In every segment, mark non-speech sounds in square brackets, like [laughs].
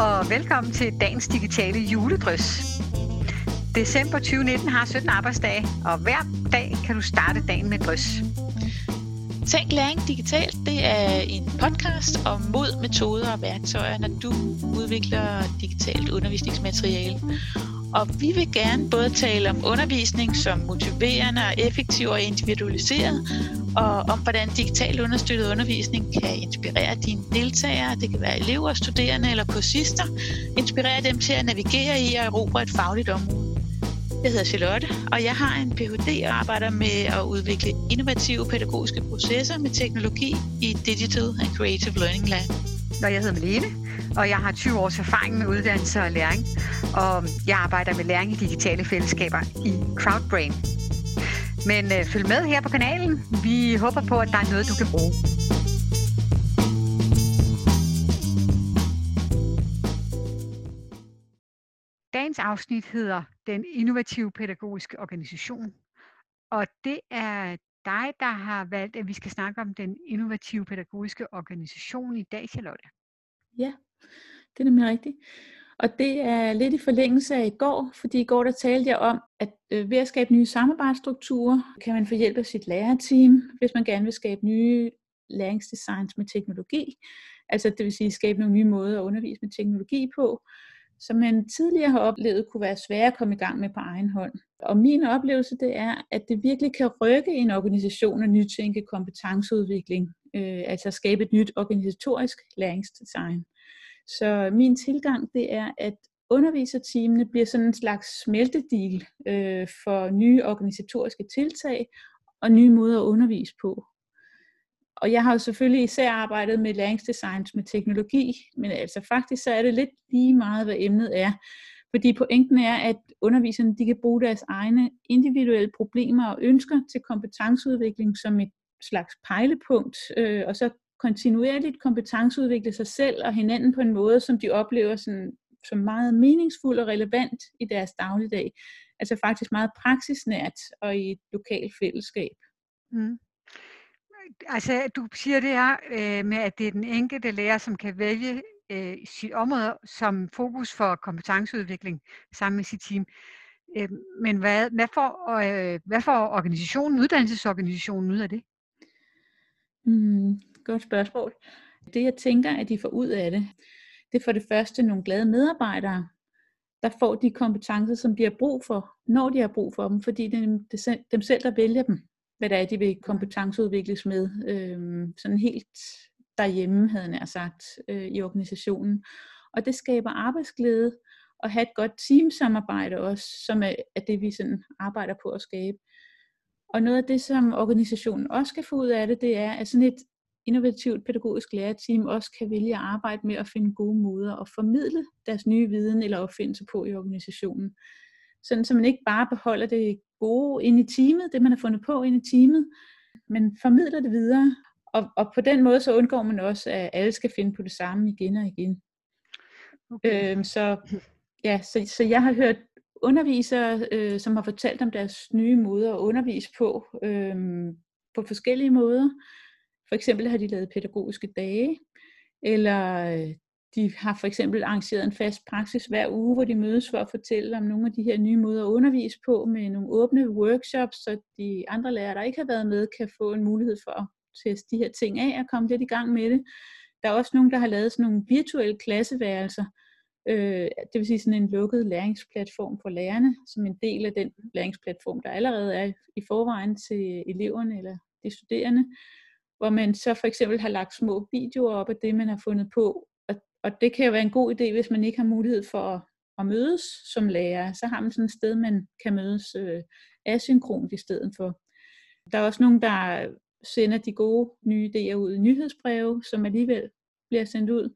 og velkommen til dagens digitale juledrys. December 2019 har 17 arbejdsdage, og hver dag kan du starte dagen med drys. Tænk læring digitalt, det er en podcast om mod, metoder og værktøjer, når du udvikler digitalt undervisningsmateriale. Og vi vil gerne både tale om undervisning som motiverende og effektiv og individualiseret, og om hvordan digital understøttet undervisning kan inspirere dine deltagere, det kan være elever, studerende eller kursister, inspirere dem til at navigere i og erobre et fagligt område. Jeg hedder Charlotte, og jeg har en Ph.D. og arbejder med at udvikle innovative pædagogiske processer med teknologi i Digital and Creative Learning Lab. Og jeg hedder Malene, og jeg har 20 års erfaring med uddannelse og læring, og jeg arbejder med læring i digitale fællesskaber i Crowdbrain. Men øh, følg med her på kanalen. Vi håber på, at der er noget, du kan bruge. Dagens afsnit hedder Den innovative pædagogiske organisation. Og det er dig, der har valgt, at vi skal snakke om den innovative pædagogiske organisation i dag, Charlotte. Ja, det er nemlig rigtigt. Og det er lidt i forlængelse af i går, fordi i går der talte jeg om, at øh, ved at skabe nye samarbejdsstrukturer, kan man få hjælp af sit lærerteam, hvis man gerne vil skabe nye læringsdesigns med teknologi. Altså det vil sige skabe nogle nye måder at undervise med teknologi på, som man tidligere har oplevet kunne være svære at komme i gang med på egen hånd. Og min oplevelse det er, at det virkelig kan rykke en organisation og nytænke kompetenceudvikling, øh, altså skabe et nyt organisatorisk læringsdesign. Så min tilgang det er, at underviserteamene bliver sådan en slags smeltedigel øh, for nye organisatoriske tiltag og nye måder at undervise på. Og jeg har jo selvfølgelig især arbejdet med læringsdesigns med teknologi, men altså faktisk så er det lidt lige meget, hvad emnet er. Fordi pointen er, at underviserne de kan bruge deres egne individuelle problemer og ønsker til kompetenceudvikling som et slags pejlepunkt, øh, og så kontinuerligt kompetenceudvikle sig selv og hinanden på en måde, som de oplever sådan, som meget meningsfuld og relevant i deres dagligdag. Altså faktisk meget praksisnært og i et lokalt fællesskab. Mm. Altså du siger det her øh, med, at det er den enkelte lærer, som kan vælge øh, sit område som fokus for kompetenceudvikling sammen med sit team. Øh, men hvad, hvad, får, øh, hvad får organisationen, uddannelsesorganisationen ud af det? Mm, godt spørgsmål. Det jeg tænker, at de får ud af det, det er for det første nogle glade medarbejdere, der får de kompetencer, som de har brug for, når de har brug for dem, fordi det er dem selv, der vælger dem, hvad det er, de vil kompetenceudvikles med, øh, sådan helt derhjemme, havde jeg sagt, øh, i organisationen. Og det skaber arbejdsglæde, og have et godt teamsamarbejde også, som er, er det, vi sådan arbejder på at skabe. Og noget af det, som organisationen også skal få ud af det, det er, at sådan et innovativt pædagogisk lærerteam også kan vælge at arbejde med at finde gode måder at formidle deres nye viden eller opfindelse på i organisationen. Sådan så man ikke bare beholder det gode ind i teamet, det man har fundet på ind i teamet, men formidler det videre. Og, og på den måde så undgår man også, at alle skal finde på det samme igen og igen. Okay. Øhm, så, ja, så, så jeg har hørt undervisere, øh, som har fortalt om deres nye måder at undervise på, øh, på forskellige måder. For eksempel har de lavet pædagogiske dage, eller øh, de har for eksempel arrangeret en fast praksis hver uge, hvor de mødes for at fortælle om nogle af de her nye måder at undervise på med nogle åbne workshops, så de andre lærere, der ikke har været med, kan få en mulighed for at teste de her ting af og komme lidt i gang med det. Der er også nogen, der har lavet sådan nogle virtuelle klasseværelser, øh, det vil sige sådan en lukket læringsplatform for lærerne, som en del af den læringsplatform, der allerede er i forvejen til eleverne eller de studerende, hvor man så for eksempel har lagt små videoer op af det, man har fundet på. Og, og det kan jo være en god idé, hvis man ikke har mulighed for at, at mødes som lærer. Så har man sådan et sted, man kan mødes øh, asynkront i stedet for. Der er også nogen, der sender de gode nye idéer ud i nyhedsbreve, som alligevel bliver sendt ud.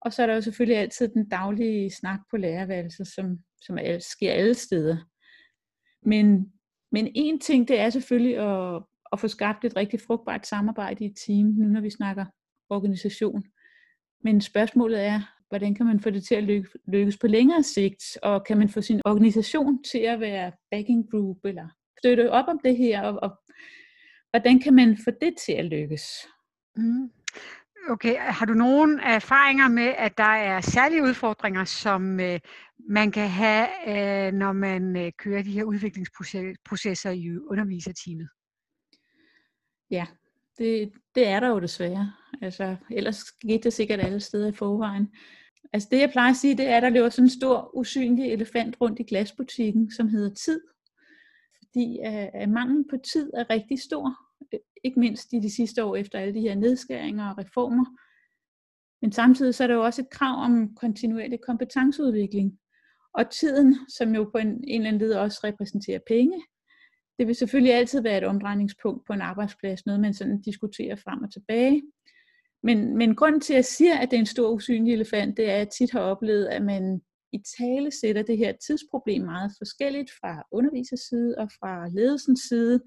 Og så er der jo selvfølgelig altid den daglige snak på lærerværelset, som, som sker alle steder. Men, men en ting, det er selvfølgelig at, at få skabt et rigtig frugtbart samarbejde i et team, nu når vi snakker organisation. Men spørgsmålet er, hvordan kan man få det til at lykkes, på længere sigt, og kan man få sin organisation til at være backing group, eller støtte op om det her, og, og hvordan kan man få det til at lykkes? Mm. Okay, har du nogen erfaringer med, at der er særlige udfordringer, som øh, man kan have, øh, når man øh, kører de her udviklingsprocesser i underviserteamet? Ja, det, det er der jo desværre. Altså, ellers skete det sikkert alle steder i forvejen. Altså det jeg plejer at sige, det er, at der løber sådan en stor usynlig elefant rundt i glasbutikken, som hedder tid. Fordi øh, at manglen på tid er rigtig stor, øh, ikke mindst i de sidste år efter alle de her nedskæringer og reformer. Men samtidig så er der jo også et krav om kontinuerlig kompetenceudvikling. Og tiden, som jo på en, en eller anden led også repræsenterer penge, det vil selvfølgelig altid være et omdrejningspunkt på en arbejdsplads, noget man sådan diskuterer frem og tilbage. Men, men grunden til, at jeg siger, at det er en stor usynlig elefant, det er, at jeg tit har oplevet, at man i tale sætter det her tidsproblem meget forskelligt fra undervisers side og fra ledelsens side,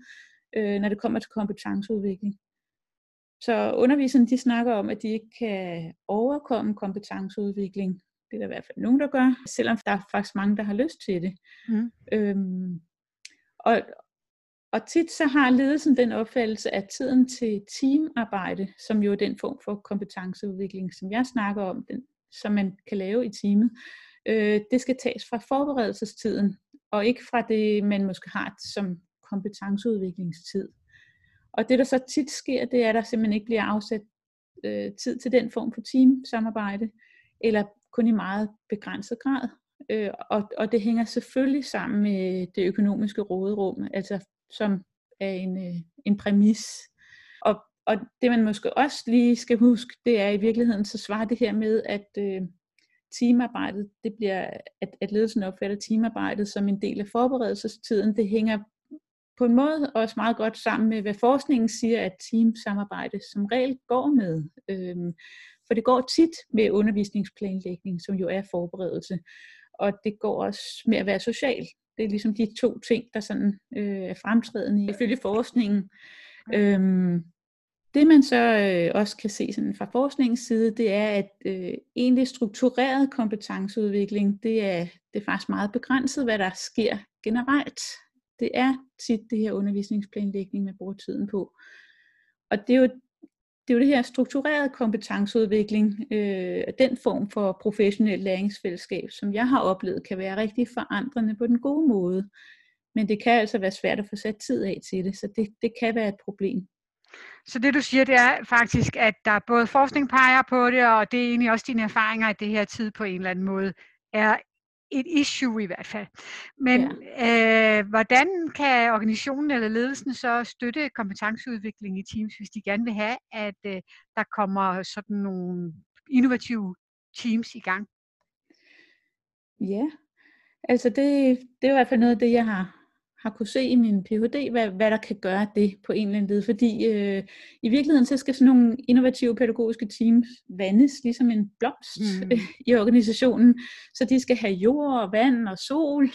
øh, når det kommer til kompetenceudvikling. Så underviserne de snakker om, at de ikke kan overkomme kompetenceudvikling. Det er der i hvert fald nogen, der gør, selvom der er faktisk mange, der har lyst til det. Mm. Øhm, og, og tit så har ledelsen den opfattelse, at tiden til teamarbejde, som jo er den form for kompetenceudvikling, som jeg snakker om, den, som man kan lave i teamet, øh, det skal tages fra forberedelsestiden, og ikke fra det, man måske har som kompetenceudviklingstid. Og det, der så tit sker, det er, at der simpelthen ikke bliver afsat øh, tid til den form for teamsamarbejde, eller kun i meget begrænset grad. Øh, og, og det hænger selvfølgelig sammen med det økonomiske råderum, altså som er en, øh, en præmis. Og, og det man måske også lige skal huske, det er i virkeligheden, så svarer det her med, at øh, teamarbejdet, det bliver, at, at ledelsen opfatter teamarbejdet som en del af forberedelsestiden, det hænger på en måde også meget godt sammen med, hvad forskningen siger, at teamsamarbejde som regel går med. Øhm, for det går tit med undervisningsplanlægning, som jo er forberedelse. Og det går også med at være social. Det er ligesom de to ting, der sådan øh, er fremtrædende ifølge forskningen. Øhm, det man så øh, også kan se sådan fra forskningens side, det er, at øh, egentlig struktureret kompetenceudvikling, det er, det er faktisk meget begrænset, hvad der sker generelt. Det er tit det her undervisningsplanlægning, man bruger tiden på. Og det er jo det, er jo det her strukturerede kompetenceudvikling, øh, den form for professionel læringsfællesskab, som jeg har oplevet, kan være rigtig forandrende på den gode måde. Men det kan altså være svært at få sat tid af til det, så det, det kan være et problem. Så det du siger, det er faktisk, at der både forskning peger på det, og det er egentlig også dine erfaringer, at det her tid på en eller anden måde er et issue i hvert fald. Men ja. øh, hvordan kan organisationen eller ledelsen så støtte kompetenceudvikling i teams, hvis de gerne vil have, at øh, der kommer sådan nogle innovative teams i gang? Ja, altså det, det er i hvert fald noget af det, jeg har har kunne se i min Ph.D., hvad, hvad der kan gøre det på en eller anden led. Fordi øh, i virkeligheden så skal sådan nogle innovative pædagogiske teams vandes ligesom en blomst mm. [laughs] i organisationen. Så de skal have jord og vand og sol.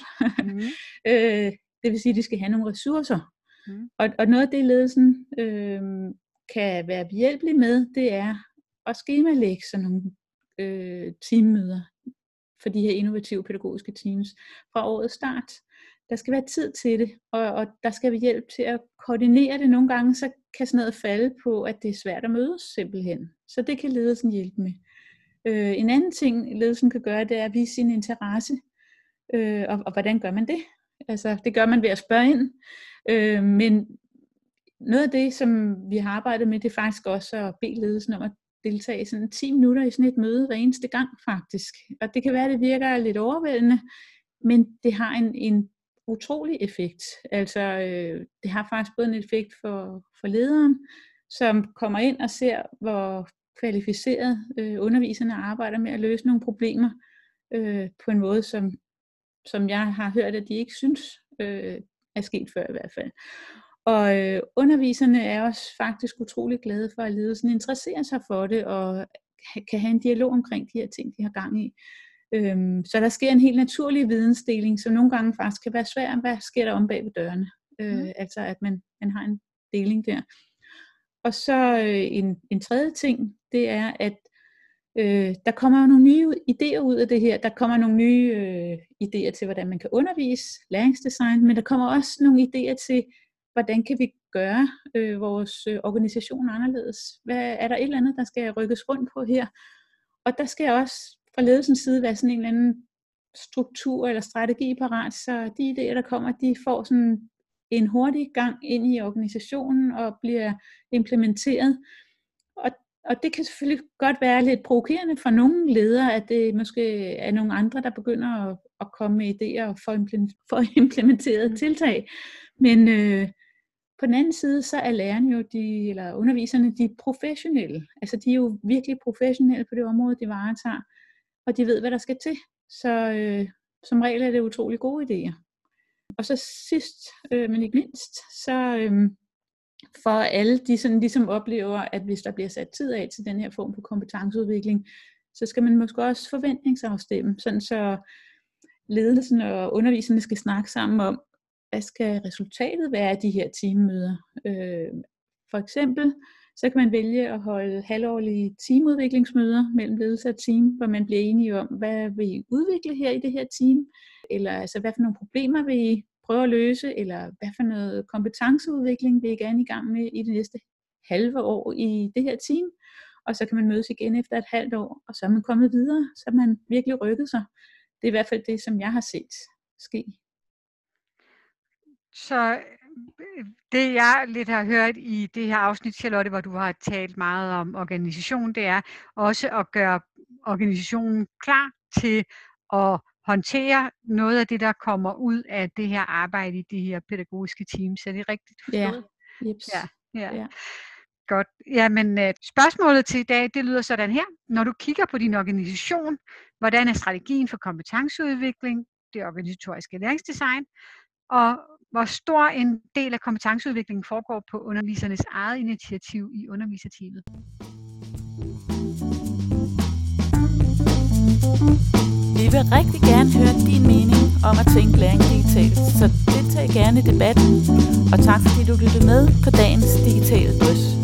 Mm. [laughs] øh, det vil sige, at de skal have nogle ressourcer. Mm. Og, og noget af det, ledelsen øh, kan være behjælpelig med, det er at skemalægge sådan nogle øh, teammøder for de her innovative pædagogiske teams fra årets start der skal være tid til det, og, og der skal vi hjælp til at koordinere det. Nogle gange så kan sådan noget falde på, at det er svært at mødes simpelthen. Så det kan ledelsen hjælpe med. Øh, en anden ting, ledelsen kan gøre, det er at vise sin interesse. Øh, og, og hvordan gør man det? Altså, det gør man ved at spørge ind. Øh, men noget af det, som vi har arbejdet med, det er faktisk også at bede ledelsen om at deltage i sådan 10 minutter i sådan et møde hver eneste gang faktisk. Og det kan være, at det virker lidt overvældende, men det har en, en utrolig effekt. Altså, øh, det har faktisk både en effekt for, for lederen, som kommer ind og ser, hvor kvalificeret øh, underviserne arbejder med at løse nogle problemer øh, på en måde, som, som jeg har hørt, at de ikke synes øh, er sket før i hvert fald. Og øh, underviserne er også faktisk utrolig glade for, at ledelsen interesserer sig for det, og kan have en dialog omkring de her ting, de har gang i. Øhm, så der sker en helt naturlig vidensdeling, som nogle gange faktisk kan være svær. Hvad sker der om bag ved dørene? Øh, mm. Altså at man, man har en deling der. Og så øh, en, en tredje ting, det er, at øh, der kommer nogle nye idéer ud af det her. Der kommer nogle nye øh, idéer til, hvordan man kan undervise læringsdesign, men der kommer også nogle idéer til, hvordan kan vi gøre øh, vores øh, organisation anderledes? Hvad, er der et eller andet, der skal rykkes rundt på her? Og der skal også fra ledelsens side være sådan en eller anden struktur eller strategi parat, så de idéer, der kommer, de får sådan en hurtig gang ind i organisationen og bliver implementeret. Og, og det kan selvfølgelig godt være lidt provokerende for nogle ledere, at det måske er nogle andre, der begynder at, at komme med idéer for, [laughs] implementeret mm. tiltag. Men øh, på den anden side, så er lærerne jo, de, eller underviserne, de er professionelle. Altså de er jo virkelig professionelle på det område, de varetager, og de ved, hvad der skal til. Så øh, som regel er det utrolig gode idéer. Og så sidst, øh, men ikke mindst, så øh, for alle de sådan ligesom oplever, at hvis der bliver sat tid af til den her form for kompetenceudvikling, så skal man måske også forventningsafstemme, sådan så ledelsen og underviserne skal snakke sammen om, hvad skal resultatet være af de her teammøder. Øh, for eksempel, så kan man vælge at holde halvårlige teamudviklingsmøder mellem ledelse og team, hvor man bliver enige om, hvad vil I udvikle her i det her team, eller altså, hvad for nogle problemer vil I prøve at løse, eller hvad for noget kompetenceudvikling vil I gerne i gang med i det næste halve år i det her team. Og så kan man mødes igen efter et halvt år, og så er man kommet videre, så man virkelig rykket sig. Det er i hvert fald det, som jeg har set ske. Så det jeg lidt har hørt i det her afsnit, Charlotte, hvor du har talt meget om organisation, det er også at gøre organisationen klar til at håndtere noget af det, der kommer ud af det her arbejde i de her pædagogiske teams. Er det rigtigt forstået? Ja, Jeps. ja, ja. ja. Godt. Jamen, øh, spørgsmålet til i dag, det lyder sådan her. Når du kigger på din organisation, hvordan er strategien for kompetenceudvikling, det organisatoriske læringsdesign, og hvor stor en del af kompetenceudviklingen foregår på undervisernes eget initiativ i underviserteamet? Vi vil rigtig gerne høre din mening om at tænke læring digitalt, så deltag gerne i debatten. Og tak fordi du lyttede med på dagens digitale drøs.